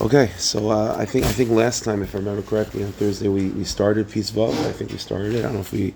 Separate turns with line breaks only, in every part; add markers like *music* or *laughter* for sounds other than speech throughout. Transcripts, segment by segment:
Okay, so uh, I think I think last time, if I remember correctly, on Thursday we, we started Peace Vav. I think we started it. I don't know if we,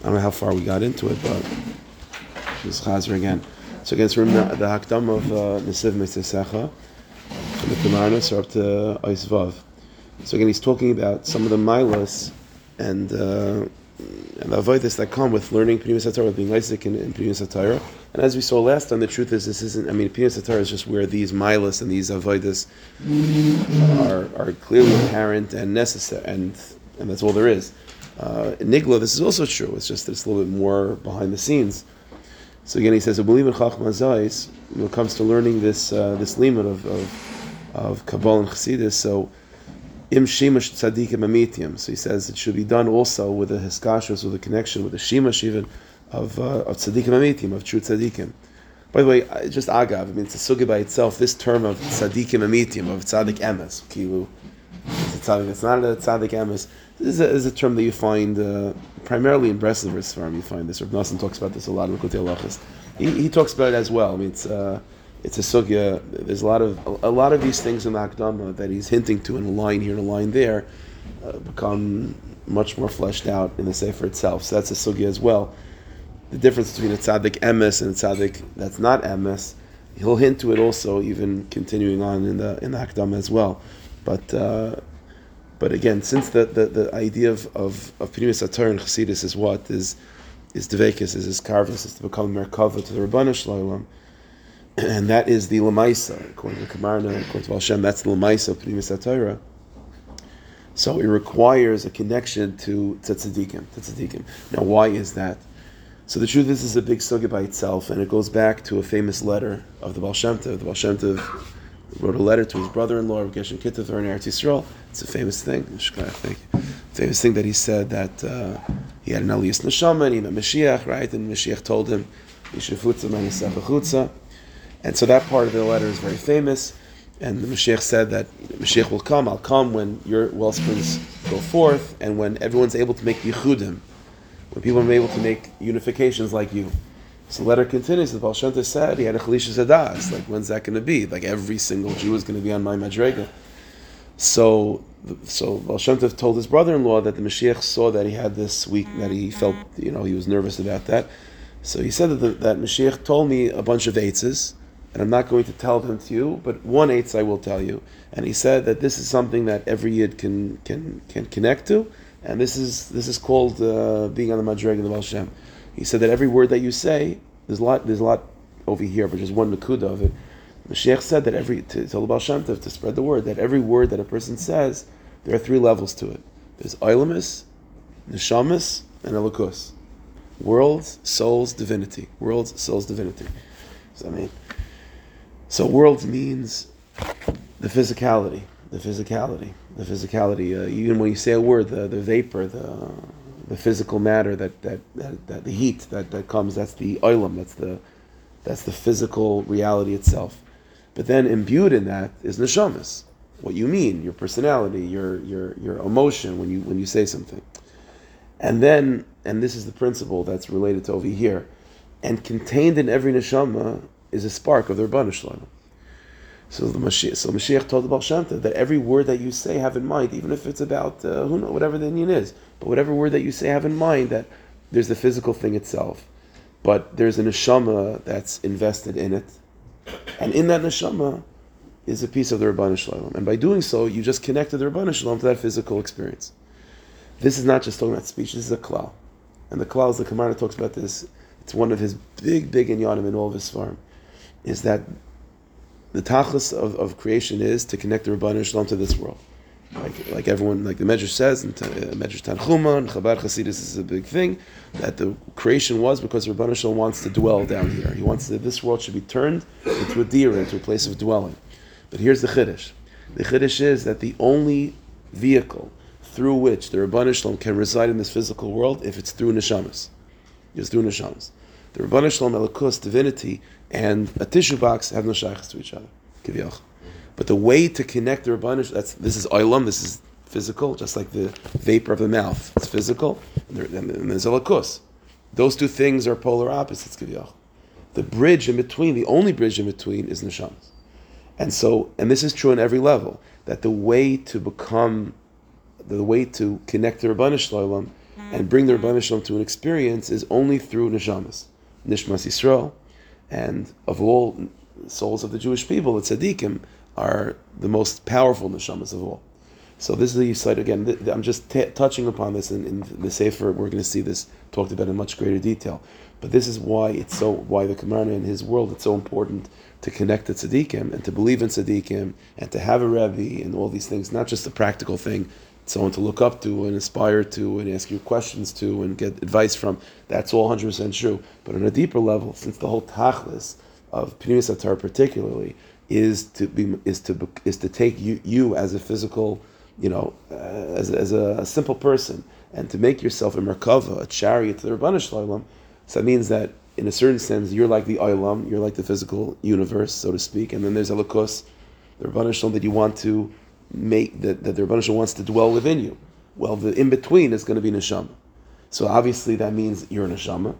I don't know how far we got into it, but it's Chazer again. So again, it's from the, Hakdam of uh, Nesiv Mitzvosecha, from the Kemarnas, or up to Ois. So again, he's talking about some of the milas and uh, and the avodas that come with learning Pnimis Torah, with being oisek in, in Torah. And as we saw last time, the truth is this isn't. I mean, Pnimis Torah is just where these milas and these avodas are are clearly apparent and necessary, and and that's all there is. Uh, in Nigla, this is also true. It's just that it's a little bit more behind the scenes. So again, he says, "I believe in Chachma when it comes to learning this uh, this limit of of, of Kabbalah and Chassidus." So im shimash tzadikim amitium. So he says it should be done also with a hiskashus, with a connection with the shimash even of uh, of tzadikim amitium, of true tzadikim. By the way, just agav, I mean it's a sugi by itself. This term of tzadikim amitium, of tzadik emes, kilu, it's a. It's not a tzadik emes. This is a, is a term that you find uh, primarily in Breslover's farm. You find this. Rav Nosson talks about this a lot in Likutei Halachos. He, he talks about it as well. I mean, it's uh, it's a sugya. There's a lot of a, lot of these things in the Akdama that he's hinting to in a line here and a line there uh, become much more fleshed out in the Sefer itself. So that's a sugya as well. The difference between a tzaddik emes and a tzaddik that's not emes, he'll hint to it also, even continuing on in the in the Akdama as well. But uh, but again, since the, the, the idea of of of Pnimis Atar and Chassidus is what is is devekis, is his karvus, is to become merkava to the Ribbono Shel Olam, *clears throat* and that is the Lamaisa, according to Kamarna, according to Hashem, that's the lemaisa of Pnimis Atar. So it requires a connection to tzaddikim, tzaddikim. Now, why is that? So the truth is, this is a big sugya by itself, and it goes back to a famous letter of the Baal Shem Tov. The Baal Shem Tov wrote a letter to his brother-in-law, Rav Gershon Kittah, in Eretz Yisrael. It's a famous thing. Famous thing that he said that uh, he had an Aliyas Neshama and he met Mashiach, right? And Mashiach told him, "Yishafutza manisachachutza." And so that part of the letter is very famous. And the Mashiach said that Mashiach will come. I'll come when your wellsprings go forth, and when everyone's able to make yichudim, when people are able to make unifications like you. So the letter continues. The Baal said he had a chalisha zadas. Like when's that going to be? Like every single Jew is going to be on my madrega. So, so Baal told his brother-in-law that the Mashiach saw that he had this week that he felt, you know, he was nervous about that. So he said that the, that Mashiach told me a bunch of eitzes, and I'm not going to tell them to you, but one eitz I will tell you. And he said that this is something that every yid can can can connect to, and this is this is called uh, being on the madreg in the Baal Shem. He said that every word that you say, there's a lot there's a lot over here, but just one nakuda of it. Mashiach said that every to tell the Baal Shem to spread the word that every word that a person says, there are three levels to it. There's Oilamis, Neshamis, and Elokus. Worlds, souls, divinity. Worlds, souls, divinity. So I mean, so worlds means the physicality, the physicality, the physicality. Uh, even when you say a word, the, the vapor, the the physical matter, that that, that, that the heat that, that comes, that's the oilam, that's the that's the physical reality itself. But then imbued in that is neshamas, what you mean, your personality, your your your emotion when you when you say something. And then, and this is the principle that's related to over here, and contained in every neshama is a spark of the Ribbono Shel Olam. So the Mashiach, so Mashiach told the Baal Shem Tov that every word that you say have in mind, even if it's about uh, who know whatever the inyan is, but whatever word that you say have in mind that there's the physical thing itself, but there's a neshama that's invested in it, and in that neshama is a piece of the Ribbono Shel Olam, and by doing so, you just connected the Ribbono Shel Olam to that physical experience. This is not just talking about speech. This is a klal, and the klal, as the Kamarna talks about this, it's one of his big, big inyanim in all of his farm, is that the tachlis of, of creation is to connect the Ribbono Shel Olam to this world. Like, like everyone, like the Medrash says, and uh, Medrash Tanchuma and Chabad Chasidus is a big thing, that the creation was because Ribbono Shel Olam wants to dwell down here. He wants that this world should be turned into a dira, into a place of dwelling. But here's the Chiddush. The Chiddush is that the only vehicle through which the Ribbono Shel Olam can reside in this physical world, if it's through neshamas, it's through neshamas. The Ribbono Shel Olam, Elikus, divinity, and a tissue box have no shaykhs to each other. But the way to connect the Rabbanu, that's this is oilam, this is physical, just like the vapor of the mouth. It's physical, and, there, and there's elikus. Those two things are polar opposites. The bridge in between, the only bridge in between, is neshamas. And so, and this is true on every level, that the way to become, the way to connect to Ribbono Shel Olam and bring the Ribbono Shel Olam to an experience is only through neshamas, nishmas Yisrael, and of all souls of the Jewish people, the tzaddikim are the most powerful neshamas of all. So this is the site again. I'm just t- touching upon this in, in the Sefer. We're going to see this talked about in much greater detail. But this is why it's so why the Kamarna in his world it's so important to connect to tzaddikim and to believe in tzaddikim and to have a rebbe and all these things. Not just a practical thing, someone to look up to and aspire to and ask you questions to and get advice from. That's all hundred percent true. But on a deeper level, since the whole tachlis of Pnimis Atar particularly is to be is to is to take you you as a physical you know, uh, as, as a, a, simple person, and to make yourself a merkava, a chariot to the Ribbono Shel Olam, so that means that in a certain sense you're like the Olam, you're like the physical universe, so to speak, and then there's Elikos, the Ribbono Shel Olam that you want to make, that, that the Shalom wants to dwell within you. Well, the in between is going to be neshama. So obviously that means you're a neshama.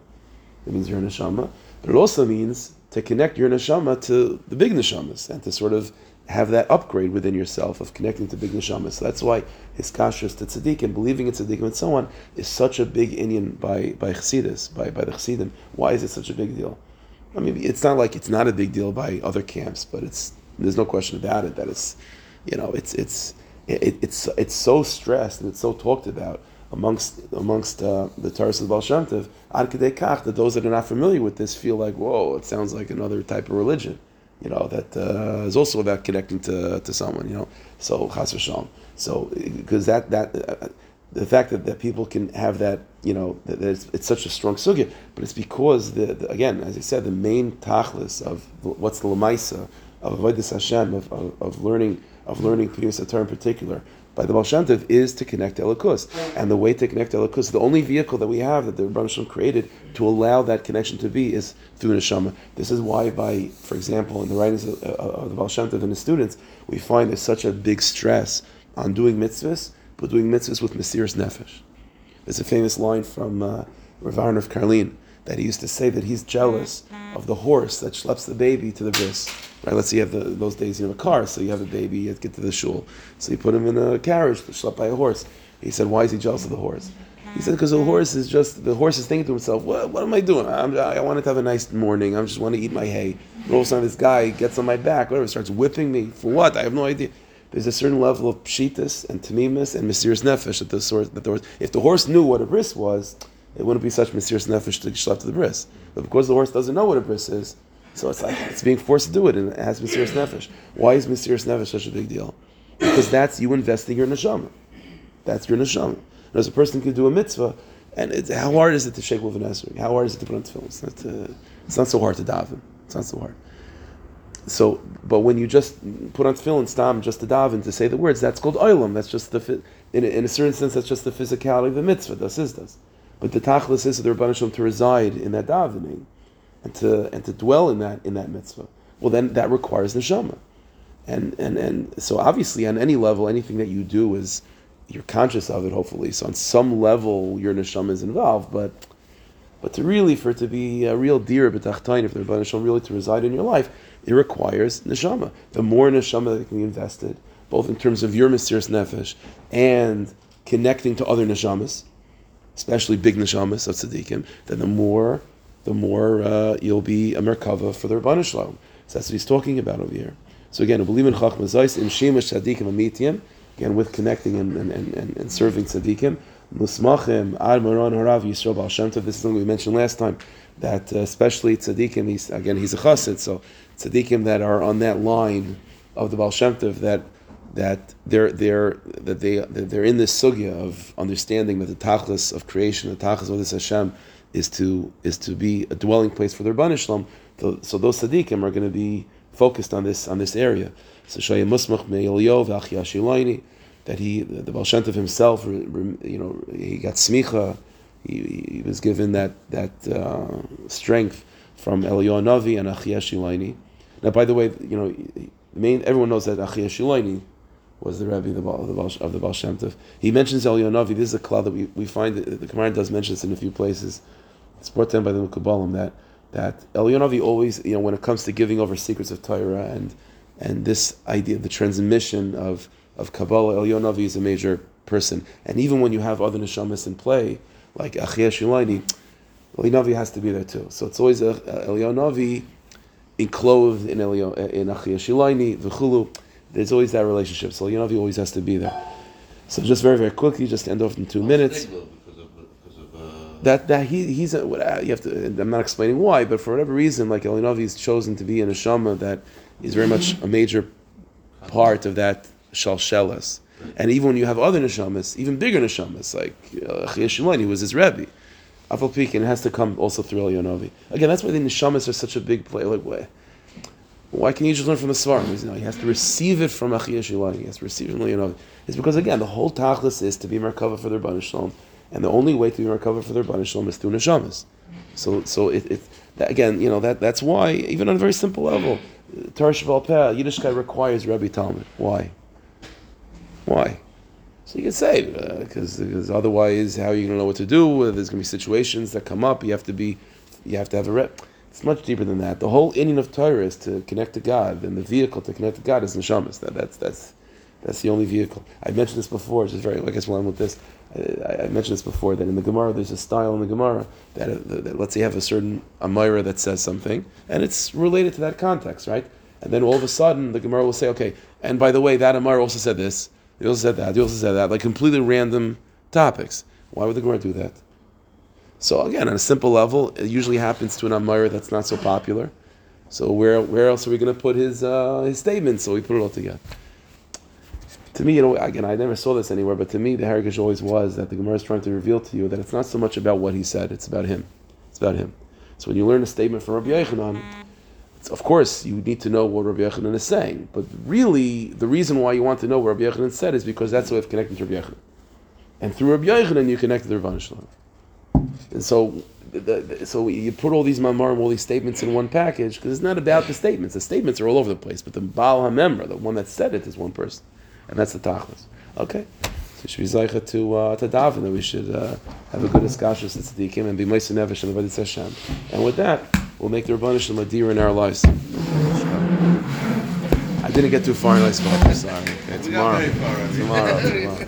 It means you're a neshama, but it also means to connect your neshama to the big neshamas and to sort of have that upgrade within yourself of connecting to big neshamas. So that's why hiskashrus to tzaddik and believing in tzaddikim and so on is such a big inyan by by chassidus, by by the chassidim. Why is it such a big deal? I mean, it's not like it's not a big deal by other camps, but it's there's no question about it that it's, you know, it's it's it, it's it's so stressed and it's so talked about amongst amongst uh, the Taras of Baal Shem Tov, that those that are not familiar with this feel like, whoa, it sounds like another type of religion you know, that uh, is also about connecting to, to someone, you know. So chas v'shalom. So because that that uh, the fact that, that people can have that, you know, that it's, it's such a strong sugya, but it's because the, the, again, as I said, the main tachlis of what's the lemaisa of avodas Hashem of, of, of learning of learning Pnimis in particular by the Tov is to connect Elikus. And the way to connect Elikus, the only vehicle that we have that the Shalom created to allow that connection to be is through Neshama. This is why, by for example, in the writings of, of the Tov and his students, we find there's such a big stress on doing mitzvahs, but doing mitzvahs with Mesiris Nefesh. There's a famous line from uh, Rav Aaron of Karlin that he used to say that he's jealous of the horse that schleps the baby to the bris. Right? Let's say you have the, those days you have a car, so you have a baby, you have to get to the shul. So you put him in a carriage to schlep by a horse. He said, why is he jealous of the horse? He said, because the horse is just, the horse is thinking to himself, what, what am I doing? I'm, i wanted to have a nice morning. I just want to eat my hay. And all of a sudden this guy gets on my back, whatever, starts whipping me. For what? I have no idea. There's a certain level of pshitas and tamimis and mesiris nefesh that the, source, that the horse, if the horse knew what a bris was, it wouldn't be such mesiris nefesh to schlep to the bris. But because the horse doesn't know what a bris is, so it's like it's being forced to do it, and it has mesiris nefesh. Why is mesiris nefesh such a big deal? Because that's you investing your neshama. That's your neshama. And as a person can do a mitzvah, and it's, how hard is it to shake lulav esrog? How hard is it to put on tefillin? It's not, it's not so hard to daven. It's not so hard. So, but when you just put on tefillin, stam, just to daven, to say the words, that's called oilam. That's just the, in a, in a certain sense, that's just the physicality of the mitzvah. Das is das. But the tachlis is the Rabbanishim to reside in that davening and to and to dwell in that in that mitzvah. Well, then that requires neshama, and and and so obviously on any level, anything that you do is you're conscious of it. Hopefully, so on some level your neshama is involved, but. But to really, for it to be a real dira b'tachtonim, if the Shalom really to reside in your life, it requires neshama. The more neshama that can be invested, both in terms of your mesiris nefesh and connecting to other neshamas, especially big neshamas of tzaddikim, then the more, the more uh, you'll be a merkava for the Ribbono Shel Olam. So that's what he's talking about over here. So again, believe in chachma zayis in shemish tzaddikim amitiyim. Again, with connecting and, and, and, and serving tzaddikim. Musmachim ad maran harav yisrael bal shem This is something we mentioned last time. That uh, especially tzaddikim, he's, again, he's a chassid, so tzaddikim that are on that line of the Baal Shem Tov that that they're they're that they they're in this sugya of understanding that the tachlis of creation, the tachlis of this Hashem, is to is to be a dwelling place for their banishlam. So those tzaddikim are going to be focused on this on this area. So Shaya Musmach Me'Eliyav Achiyashilaini, that he the Baal Shem Tov himself, you know, he got smicha, he, he was given that that uh, strength from Eliyahu Navi and Achiyashilaini. Now, by the way, you know, main everyone knows that Achiyashilaini was the Rebbe of the Baal, of the Baal Shem Tov. He mentions Eliyahu Navi. This is a cloud that we, we find, the Gemara does mention this in a few places. It's brought down by the Mekubalim that, that Eliyahu Navi always, you know, when it comes to giving over secrets of Torah and, and this idea, of the transmission of of Kabbalah, Eliyahu Navi is a major person. And even when you have other neshamas in play, like Achia Shilaini, Eliyahu Navi has to be there too. So it's always a, a Eliyahu Navi enclosed in Elyon, in Achia Shilaini, V'chulu. There's always that relationship. So Eliyahu Navi always has to be there. So just very very quickly, just to end off in two minutes.
Because of, because of, uh,
That that he he's a, uh, you have to. I'm not explaining why, but for whatever reason, like Eliyahu Navi is chosen to be in a shama that is very much a major part of that shalshelas. And even when you have other neshamas, even bigger neshamas, like uh, Achia Shimoni, who was his rebbe, Afal Pikin has to come also through Eliyahu Navi. Again, that's why the neshamas are such a big play. Like, why, why can you just learn from the Sforim? No, he has to receive it from Achia Shilani. He has to receive it from Eliyahu Navi. It's because, again, the whole tachlis is to be merkava for their Ribbono Shel Olam. And the only way to be merkava for their Ribbono Shel Olam is through neshamas. So, so it, it that, again, you know, that that's why, even on a very simple level, Torah Shebaal Peh, requires Rebbe Talmud. Why? Why? So you can say because uh, because otherwise, how are you going to know what to do? There's going to be situations that come up. You have to be, you have to have a rep. It's much deeper than that. The whole inyan of Torah is to connect to God, and the vehicle to connect to God is neshamas. That, that's that's that's the only vehicle. I mentioned this before. Just very. I guess while I'm with this, I, I mentioned this before that in the Gemara there's a style in the Gemara that, uh, that, that let's say you have a certain amira that says something, and it's related to that context, right? And then all of a sudden the Gemara will say, okay, and by the way, that amira also said this. He also said that. He also said that. Like completely random topics. Why would the Gemara do that? So again, on a simple level, it usually happens to an Amir that's not so popular. So where where else are we going to put his uh, his statements? So we put it all together. To me, you know, again, I never saw this anywhere, but to me, the heritage always was that the Gemara is trying to reveal to you that it's not so much about what he said; it's about him. It's about him. So when you learn a statement from Rabbi Yochanan, of course you need to know what Rabbi Yochanan is saying. But really, the reason why you want to know what Rabbi Yochanan said is because that's the way of connecting to Rabbi Yochanan. And through Rabbi Yochanan, you connect to the. And so, the, the, so you put all these mamarim, all these statements in one package because it's not about the statements. The statements are all over the place, but the Baal Hamemra, the one that said it, is one person, and that's the Tachlis. Okay, so should be zeicha to uh, to daven that we should uh, have a good discussion since the and be Meiser Nevesh and Avodah Hashem. And with that, we'll make the Ribbono Shel Olam a dira in our lives. I didn't get too far in my spot. I'm sorry. Okay, tomorrow.
very far, I mean.
Tomorrow. *laughs* tomorrow.